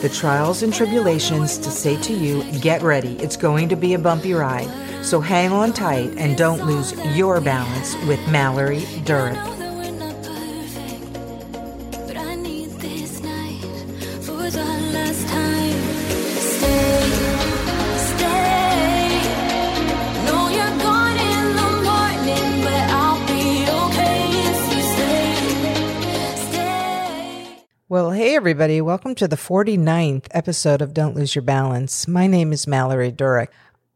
the trials and tribulations to say to you, get ready, it's going to be a bumpy ride. So hang on tight and don't lose your balance with Mallory Durick. Well, hey everybody, welcome to the 49th episode of Don't Lose Your Balance. My name is Mallory Durick.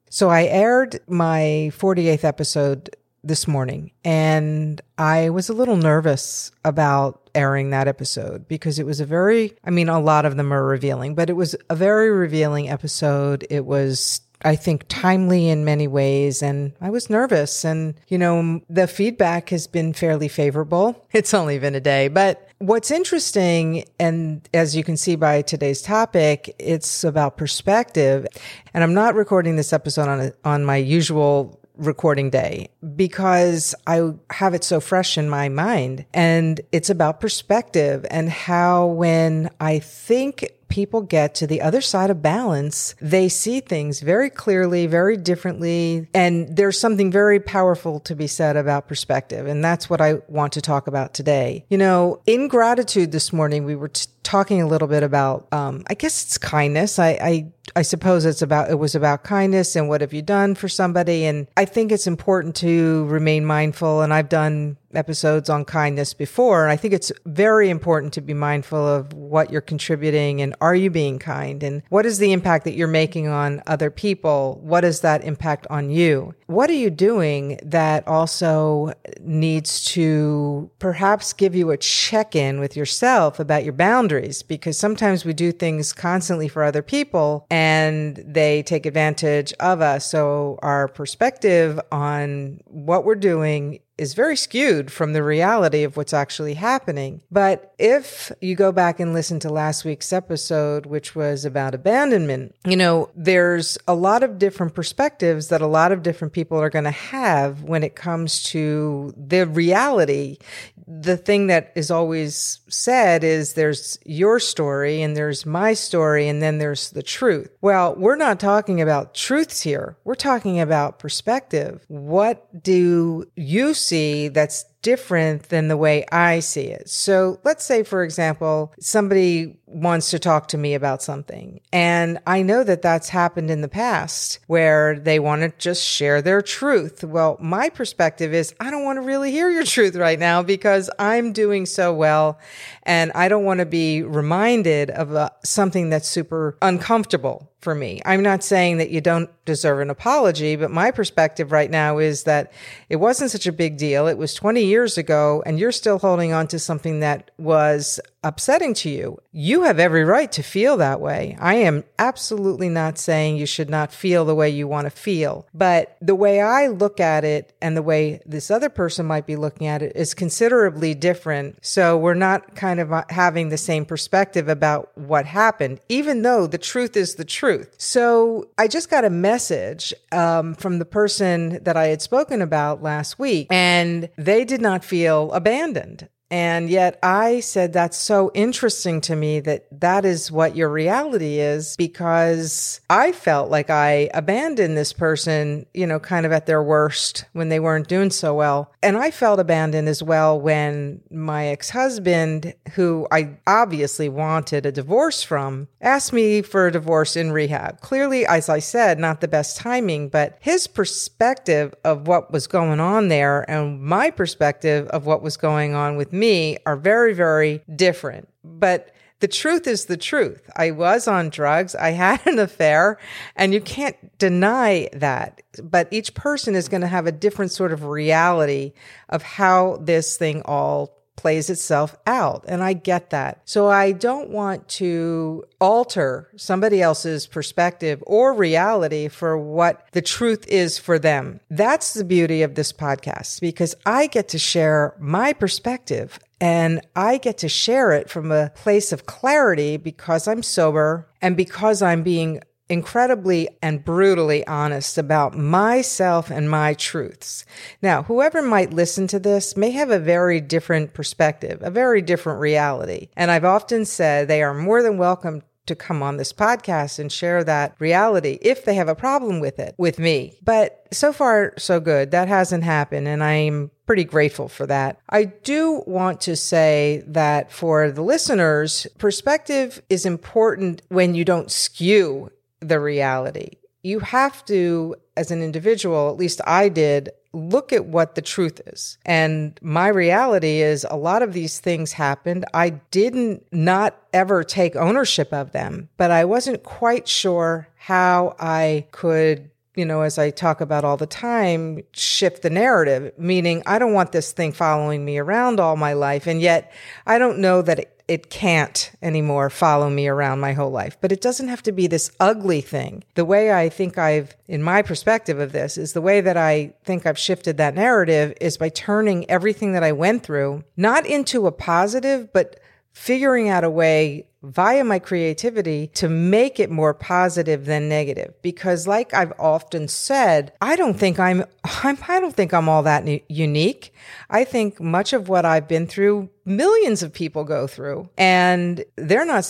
So I aired my 48th episode this morning and I was a little nervous about airing that episode because it was a very, I mean, a lot of them are revealing, but it was a very revealing episode. It was I think timely in many ways. And I was nervous. And, you know, the feedback has been fairly favorable. It's only been a day, but what's interesting, and as you can see by today's topic, it's about perspective. And I'm not recording this episode on, a, on my usual recording day because I have it so fresh in my mind. And it's about perspective and how when I think people get to the other side of balance, they see things very clearly, very differently. And there's something very powerful to be said about perspective. And that's what I want to talk about today. You know, in gratitude this morning, we were t- talking a little bit about, um, I guess it's kindness. I, I, I suppose it's about, it was about kindness and what have you done for somebody. And I think it's important to remain mindful. And I've done episodes on kindness before. And I think it's very important to be mindful of what you're contributing and are you being kind and what is the impact that you're making on other people? What is that impact on you? What are you doing that also needs to perhaps give you a check in with yourself about your boundaries? Because sometimes we do things constantly for other people and they take advantage of us. So our perspective on what we're doing is very skewed from the reality of what's actually happening. But if you go back and listen to last week's episode, which was about abandonment, you know, there's a lot of different perspectives that a lot of different people are going to have when it comes to the reality. The thing that is always said is there's your story and there's my story and then there's the truth. Well, we're not talking about truths here. We're talking about perspective. What do you see that's different than the way I see it. So let's say, for example, somebody wants to talk to me about something. And I know that that's happened in the past where they want to just share their truth. Well, my perspective is I don't want to really hear your truth right now because I'm doing so well and I don't want to be reminded of uh, something that's super uncomfortable for me. I'm not saying that you don't deserve an apology, but my perspective right now is that it wasn't such a big deal. It was 20 years ago and you're still holding on to something that was upsetting to you. You have every right to feel that way. I am absolutely not saying you should not feel the way you want to feel, but the way I look at it and the way this other person might be looking at it is considerably different. So we're not kind of uh, having the same perspective about what happened, even though the truth is the truth. So I just got a message um, from the person that I had spoken about last week, and they did not feel abandoned. And yet I said, that's so interesting to me that that is what your reality is because I felt like I abandoned this person, you know, kind of at their worst when they weren't doing so well. And I felt abandoned as well when my ex husband, who I obviously wanted a divorce from, asked me for a divorce in rehab. Clearly, as I said, not the best timing, but his perspective of what was going on there and my perspective of what was going on with me me are very, very different. But the truth is the truth. I was on drugs. I had an affair and you can't deny that. But each person is going to have a different sort of reality of how this thing all plays itself out. And I get that. So I don't want to alter somebody else's perspective or reality for what the truth is for them. That's the beauty of this podcast because I get to share my perspective and I get to share it from a place of clarity because I'm sober and because I'm being incredibly and brutally honest about myself and my truths. Now, whoever might listen to this may have a very different perspective, a very different reality. And I've often said they are more than welcome to come on this podcast and share that reality if they have a problem with it with me. But so far, so good. That hasn't happened. And I'm pretty grateful for that. I do want to say that for the listeners, perspective is important when you don't skew the reality. You have to, as an individual, at least I did, look at what the truth is. And my reality is a lot of these things happened. I didn't not ever take ownership of them, but I wasn't quite sure how I could you know, as I talk about all the time, shift the narrative, meaning I don't want this thing following me around all my life. And yet I don't know that it, can't anymore follow me around my whole life. But it doesn't have to be this ugly thing. The way I think I've, in my perspective of this, is the way that I think I've shifted that narrative is by turning everything that I went through not into a positive, but figuring out a way via my creativity to make it more positive than negative. Because like I've often said I don't think I'm, I'm I don't think I'm all that unique. I think much of what I've been through millions of people go through. And they're not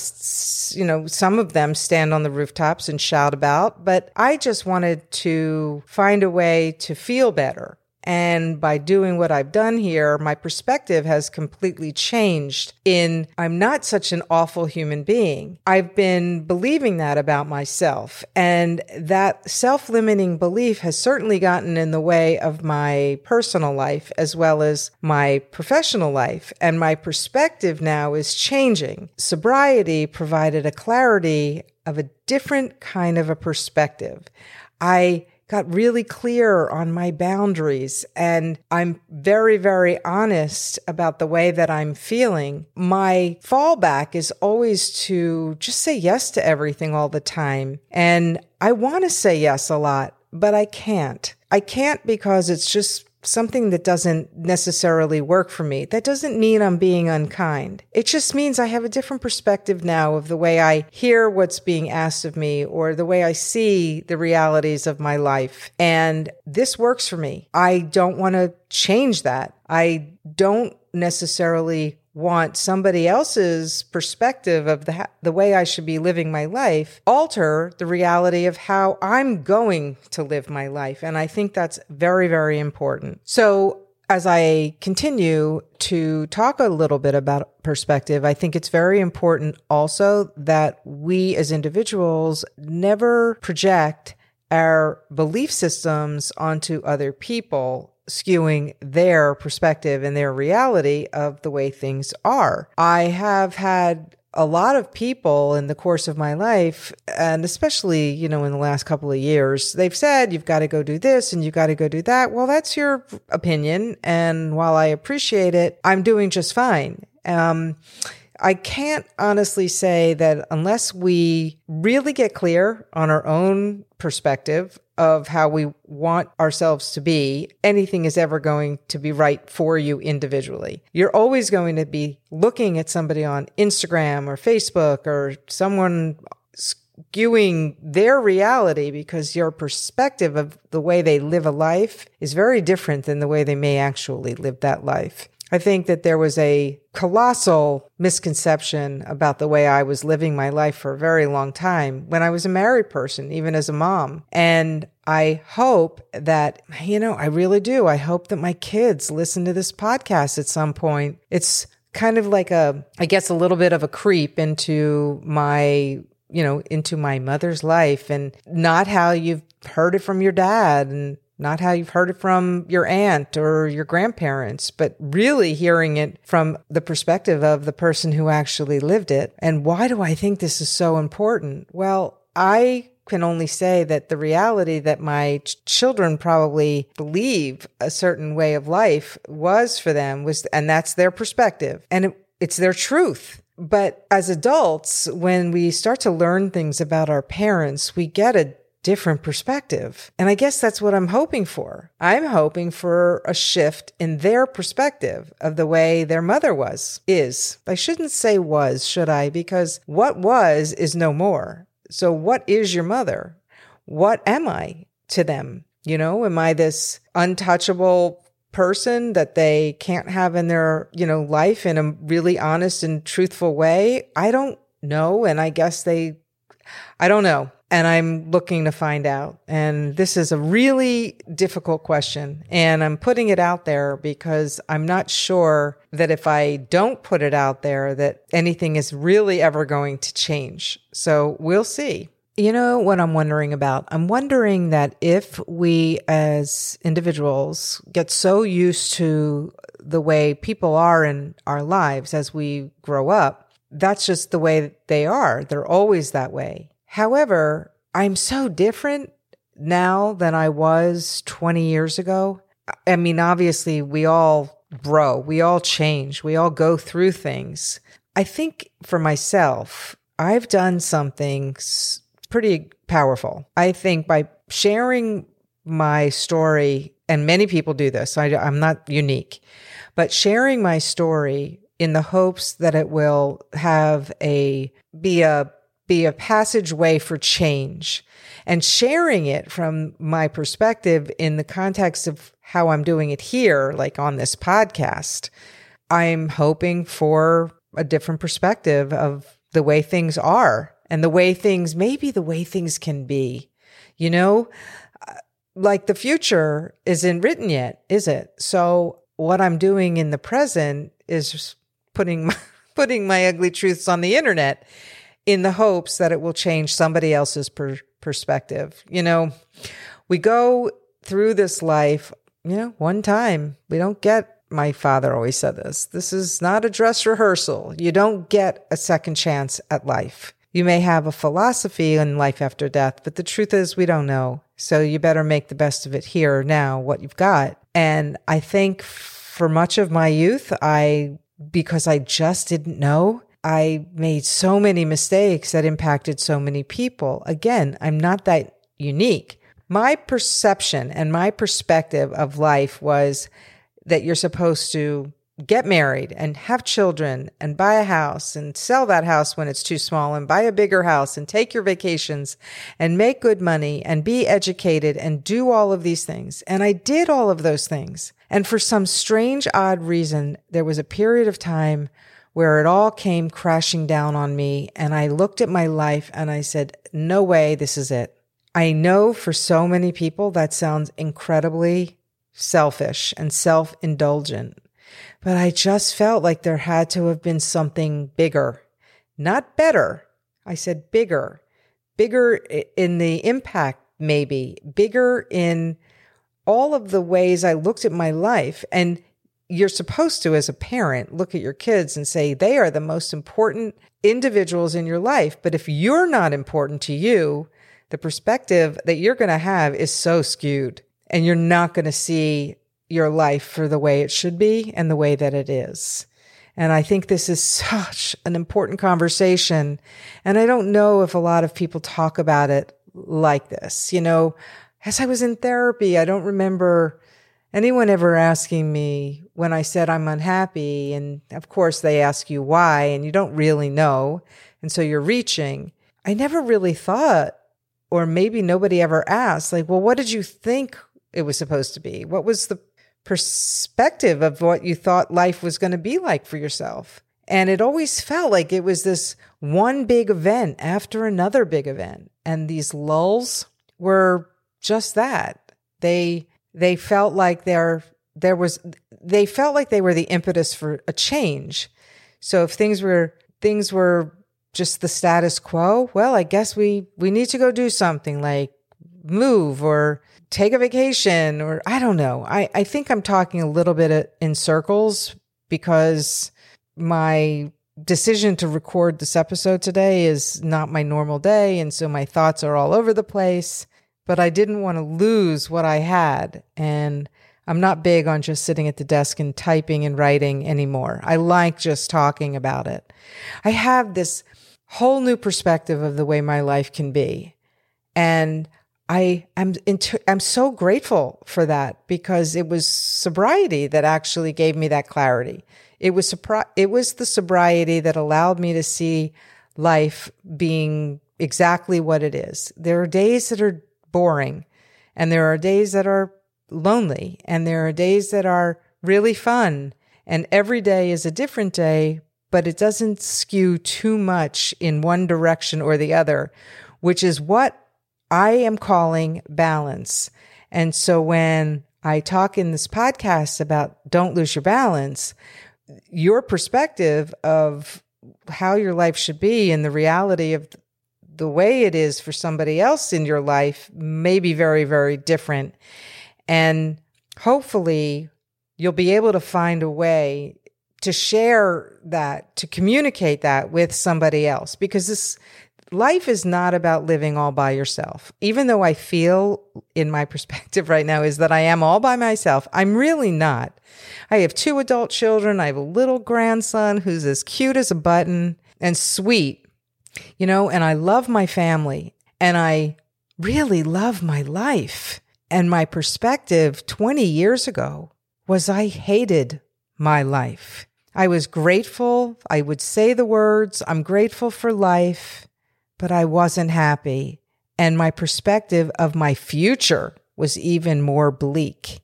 you know some of them stand on the rooftops and shout about but I just wanted to find a way to feel better and by doing what I've done here, my perspective has completely changed in I'm not such an awful human being. I've been believing that about myself. And that self limiting belief has certainly gotten in the way of my personal life as well as my professional life. And my perspective now is changing. Sobriety provided a clarity of a different kind of a perspective. I got really clear on my boundaries and I'm very, very honest about the way that I'm feeling. My fallback is always to just say yes to everything all the time. And I want to say yes a lot, but I can't. I can't because it's just something that doesn't necessarily work for me. That doesn't mean I'm being unkind. It just means I have a different perspective now of the way I hear what's being asked of me or the way I see the realities of my life. And this works for me. I don't want to change that. I don't necessarily want somebody else's perspective of the the way I should be living my life alter the reality of how I'm going to live my life and I think that's very very important. So as I continue to talk a little bit about perspective, I think it's very important also that we as individuals never project our belief systems onto other people skewing their perspective and their reality of the way things are. I have had a lot of people in the course of my life, and especially, you know, in the last couple of years, they've said, you've got to go do this and you've got to go do that. Well, that's your opinion. And while I appreciate it, I'm doing just fine. Um, I can't honestly say that unless we really get clear on our own perspective of how we want ourselves to be, anything is ever going to be right for you individually. You're always going to be looking at somebody on Instagram or Facebook or someone skewing their reality because your perspective of the way they live a life is very different than the way they may actually live that life. I think that there was a colossal misconception about the way I was living my life for a very long time when I was a married person, even as a mom. And I hope that, you know, I really do. I hope that my kids listen to this podcast at some point. It's kind of like a, I guess, a little bit of a creep into my you know, into my mother's life and not how you've heard it from your dad and not how you've heard it from your aunt or your grandparents, but really hearing it from the perspective of the person who actually lived it. And why do I think this is so important? Well, I can only say that the reality that my ch- children probably believe a certain way of life was for them was, and that's their perspective and it, it's their truth. But as adults, when we start to learn things about our parents, we get a different perspective. And I guess that's what I'm hoping for. I'm hoping for a shift in their perspective of the way their mother was, is. I shouldn't say was, should I? Because what was is no more. So what is your mother? What am I to them? You know, am I this untouchable person that they can't have in their, you know, life in a really honest and truthful way? I don't know. And I guess they, I don't know and I'm looking to find out. And this is a really difficult question. And I'm putting it out there because I'm not sure that if I don't put it out there, that anything is really ever going to change. So we'll see. You know what I'm wondering about? I'm wondering that if we as individuals get so used to the way people are in our lives as we grow up, that's just the way they are. They're always that way. However, I'm so different now than I was 20 years ago. I mean, obviously, we all grow, we all change, we all go through things. I think for myself, I've done something pretty powerful. I think by sharing my story, and many people do this, I, I'm not unique, but sharing my story in the hopes that it will have a be a be a passageway for change and sharing it from my perspective in the context of how I'm doing it here, like on this podcast. I'm hoping for a different perspective of the way things are and the way things, maybe the way things can be. You know, uh, like the future isn't written yet, is it? So what I'm doing in the present is putting my, putting my ugly truths on the internet in the hopes that it will change somebody else's per- perspective. You know, we go through this life, you know, one time. We don't get, my father always said this this is not a dress rehearsal. You don't get a second chance at life. You may have a philosophy in life after death, but the truth is we don't know. So you better make the best of it here now, what you've got. And I think for much of my youth, I, because I just didn't know, I made so many mistakes that impacted so many people. Again, I'm not that unique. My perception and my perspective of life was that you're supposed to get married and have children and buy a house and sell that house when it's too small and buy a bigger house and take your vacations and make good money and be educated and do all of these things. And I did all of those things. And for some strange, odd reason, there was a period of time where it all came crashing down on me. And I looked at my life and I said, no way, this is it. I know for so many people that sounds incredibly selfish and self indulgent, but I just felt like there had to have been something bigger, not better. I said bigger, bigger in the impact, maybe bigger in all of the ways I looked at my life. And you're supposed to, as a parent, look at your kids and say they are the most important individuals in your life. But if you're not important to you, the perspective that you're going to have is so skewed and you're not going to see your life for the way it should be and the way that it is. And I think this is such an important conversation. And I don't know if a lot of people talk about it like this. You know, as I was in therapy, I don't remember anyone ever asking me when I said I'm unhappy, and of course they ask you why, and you don't really know, and so you're reaching. I never really thought, or maybe nobody ever asked, like, well, what did you think it was supposed to be? What was the perspective of what you thought life was going to be like for yourself? And it always felt like it was this one big event after another big event. And these lulls were just that. They they felt like there there was they felt like they were the impetus for a change. So if things were things were just the status quo, well, I guess we we need to go do something like move or take a vacation or I don't know. I I think I'm talking a little bit in circles because my decision to record this episode today is not my normal day. And so my thoughts are all over the place, but I didn't want to lose what I had. And I'm not big on just sitting at the desk and typing and writing anymore. I like just talking about it. I have this whole new perspective of the way my life can be. And I am into, I'm so grateful for that because it was sobriety that actually gave me that clarity. It was it was the sobriety that allowed me to see life being exactly what it is. There are days that are boring and there are days that are lonely and there are days that are really fun and every day is a different day, but it doesn't skew too much in one direction or the other, which is what I am calling balance. And so when I talk in this podcast about don't lose your balance, your perspective of how your life should be and the reality of the way it is for somebody else in your life may be very, very different. And hopefully you'll be able to find a way to share that, to communicate that with somebody else because this, life is not about living all by yourself. Even though I feel in my perspective right now is that I am all by myself, I'm really not. I have two adult children. I have a little grandson who's as cute as a button and sweet, you know, and I love my family and I really love my life. And my perspective 20 years ago was I hated my life. I was grateful. I would say the words, I'm grateful for life but I wasn't happy. And my perspective of my future was even more bleak.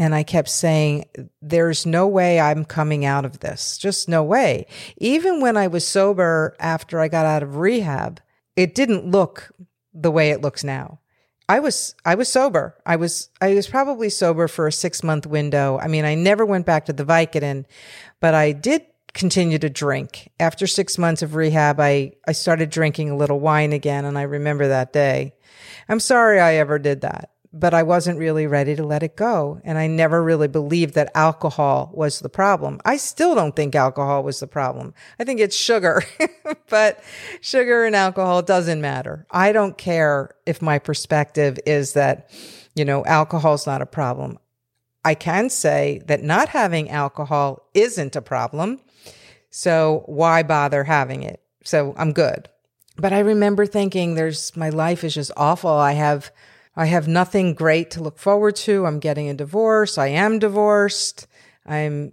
And I kept saying, there's no way I'm coming out of this. Just no way. Even when I was sober after I got out of rehab, it didn't look the way it looks now. I was I was sober. I was I was probably sober for a 6 month window. I mean, I never went back to the Vicodin, but I did continue to drink. After six months of rehab, I, I started drinking a little wine again, and I remember that day. I'm sorry I ever did that, but I wasn't really ready to let it go. And I never really believed that alcohol was the problem. I still don't think alcohol was the problem. I think it's sugar, but sugar and alcohol doesn't matter. I don't care if my perspective is that, you know, alcohol is not a problem. I can say that not having alcohol isn't a problem. So why bother having it? So I'm good. But I remember thinking there's my life is just awful. I have I have nothing great to look forward to. I'm getting a divorce. I am divorced. I'm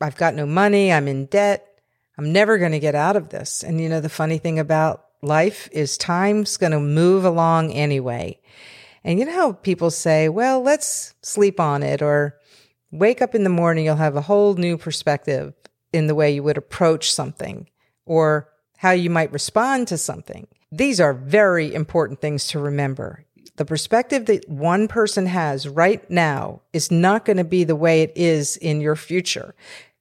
I've got no money. I'm in debt. I'm never going to get out of this. And you know the funny thing about life is time's going to move along anyway. And you know how people say, well, let's sleep on it or wake up in the morning, you'll have a whole new perspective in the way you would approach something or how you might respond to something. These are very important things to remember. The perspective that one person has right now is not going to be the way it is in your future.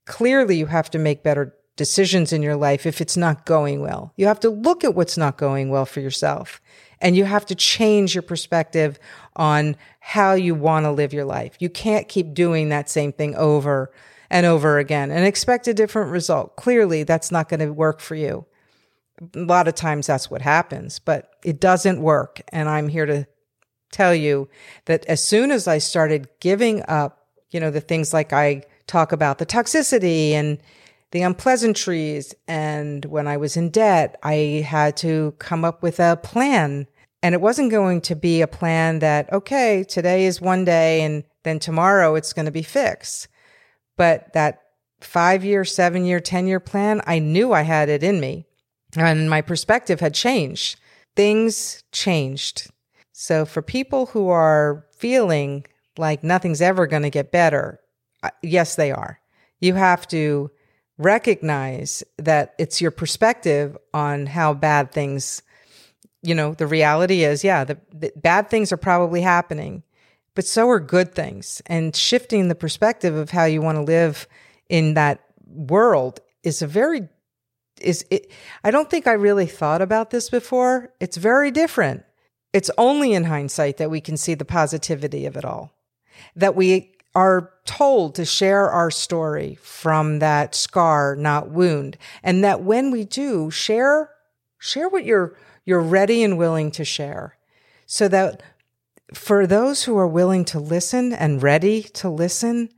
Clearly, you have to make better decisions in your life if it's not going well. You have to look at what's not going well for yourself and you have to change your perspective on how you want to live your life. You can't keep doing that same thing over and over again and expect a different result. Clearly, that's not going to work for you. A lot of times that's what happens, but it doesn't work. And I'm here to tell you that as soon as I started giving up, you know, the things like I talk about the toxicity and the unpleasantries. And when I was in debt, I had to come up with a plan. And it wasn't going to be a plan that, okay, today is one day and then tomorrow it's going to be fixed. But that five year, seven year, 10 year plan, I knew I had it in me and my perspective had changed. Things changed. So for people who are feeling like nothing's ever going to get better, uh, yes, they are. You have to recognize that it's your perspective on how bad things, you know, the reality is, yeah, the, the bad things are probably happening but so are good things. And shifting the perspective of how you want to live in that world is a very is it I don't think I really thought about this before. It's very different. It's only in hindsight that we can see the positivity of it all. That we are told to share our story from that scar, not wound. And that when we do share, share what you're, you're ready and willing to share so that for those who are willing to listen and ready to listen,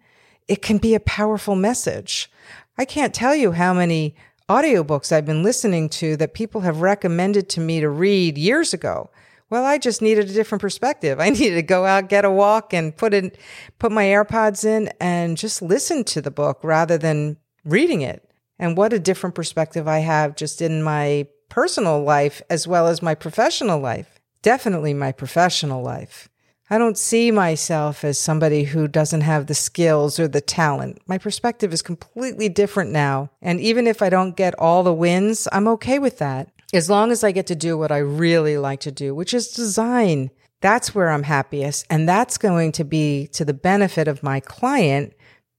it can be a powerful message. I can't tell you how many audiobooks I've been listening to that people have recommended to me to read years ago. Well, I just needed a different perspective. I needed to go out, get a walk and put in, put my AirPods in and just listen to the book rather than reading it. And what a different perspective I have just in my personal life as well as my professional life. Definitely my professional life. I don't see myself as somebody who doesn't have the skills or the talent. My perspective is completely different now. And even if I don't get all the wins, I'm okay with that. As long as I get to do what I really like to do, which is design. That's where I'm happiest. And that's going to be to the benefit of my client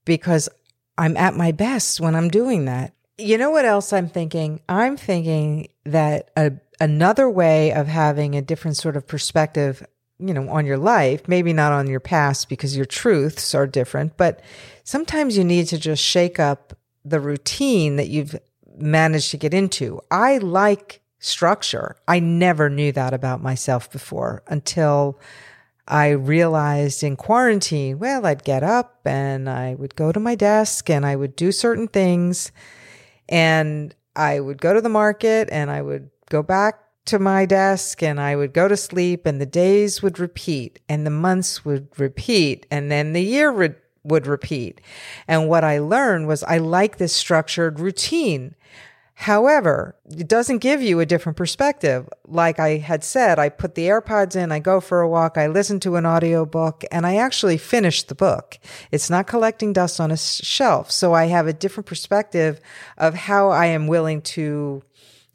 because I'm at my best when I'm doing that. You know what else I'm thinking? I'm thinking that a, another way of having a different sort of perspective you know, on your life, maybe not on your past because your truths are different, but sometimes you need to just shake up the routine that you've managed to get into. I like structure. I never knew that about myself before until I realized in quarantine, well, I'd get up and I would go to my desk and I would do certain things and I would go to the market and I would go back to my desk and I would go to sleep and the days would repeat and the months would repeat and then the year would, would repeat. And what I learned was I like this structured routine. However, it doesn't give you a different perspective. Like I had said, I put the AirPods in, I go for a walk, I listen to an audiobook, and I actually finish the book. It's not collecting dust on a shelf. So I have a different perspective of how I am willing to,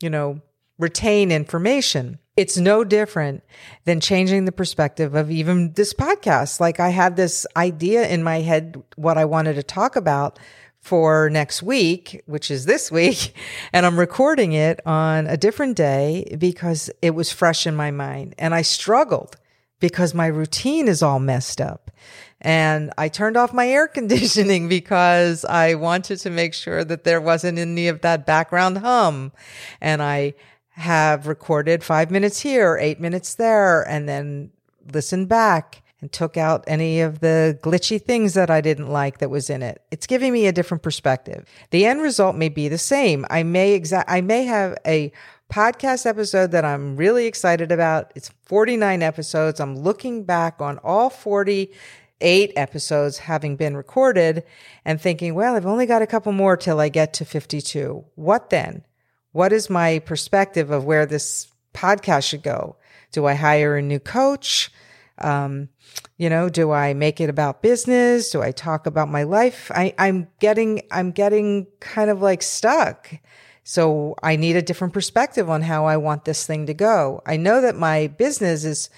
you know, retain information. It's no different than changing the perspective of even this podcast. Like I had this idea in my head, what I wanted to talk about for next week, which is this week, and I'm recording it on a different day because it was fresh in my mind. And I struggled because my routine is all messed up. And I turned off my air conditioning because I wanted to make sure that there wasn't any of that background hum. And I have recorded five minutes here, eight minutes there, and then listened back and took out any of the glitchy things that I didn't like that was in it. It's giving me a different perspective. The end result may be the same. I may exa- I may have a podcast episode that I'm really excited about. It's 49 episodes. I'm looking back on all 48 episodes having been recorded and thinking, well, I've only got a couple more till I get to 52. What then? What is my perspective of where this podcast should go? Do I hire a new coach? Um, you know, do I make it about business? Do I talk about my life? I, I'm getting, I'm getting kind of like stuck. So I need a different perspective on how I want this thing to go. I know that my business is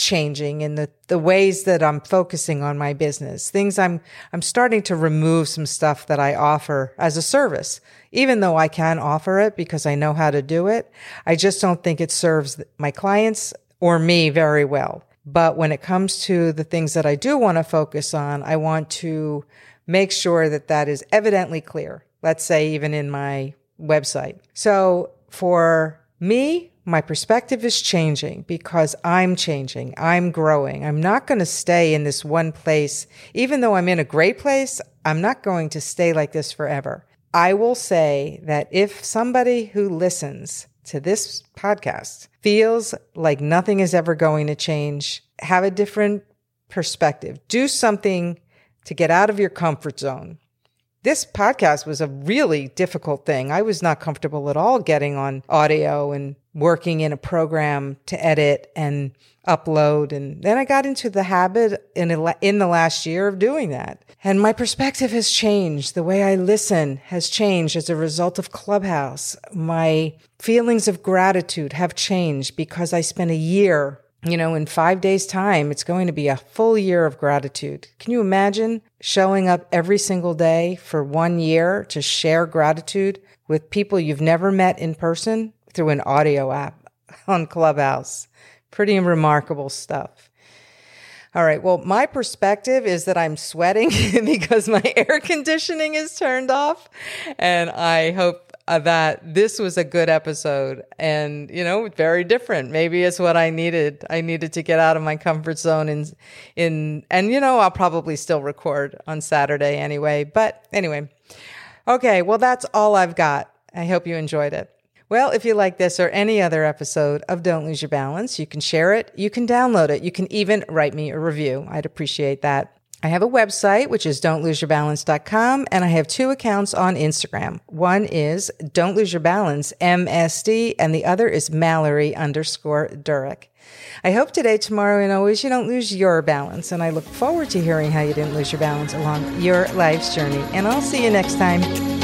changing in the, the ways that I'm focusing on my business. Things I'm, I'm starting to remove some stuff that I offer as a service, even though I can offer it because I know how to do it. I just don't think it serves my clients or me very well. But when it comes to the things that I do want to focus on, I want to make sure that that is evidently clear. Let's say even in my website. So for me, my perspective is changing because I'm changing. I'm growing. I'm not going to stay in this one place. Even though I'm in a great place, I'm not going to stay like this forever. I will say that if somebody who listens to this podcast feels like nothing is ever going to change, have a different perspective, do something to get out of your comfort zone this podcast was a really difficult thing. I was not comfortable at all getting on audio and working in a program to edit and upload. And then I got into the habit in, in the last year of doing that. And my perspective has changed. The way I listen has changed as a result of Clubhouse. My feelings of gratitude have changed because I spent a year you know, in five days' time, it's going to be a full year of gratitude. Can you imagine showing up every single day for one year to share gratitude with people you've never met in person through an audio app on Clubhouse? Pretty remarkable stuff. All right. Well, my perspective is that I'm sweating because my air conditioning is turned off. And I hope uh, that this was a good episode and, you know, very different. Maybe it's what I needed. I needed to get out of my comfort zone in, in, and, you know, I'll probably still record on Saturday anyway. But anyway. Okay. Well, that's all I've got. I hope you enjoyed it. Well, if you like this or any other episode of Don't Lose Your Balance, you can share it, you can download it, you can even write me a review. I'd appreciate that. I have a website, which is don'tloseyourbalance.com, and I have two accounts on Instagram. One is Don't Lose Your Balance, MSD, and the other is Mallory underscore Durick. I hope today, tomorrow, and always you don't lose your balance, and I look forward to hearing how you didn't lose your balance along your life's journey. And I'll see you next time.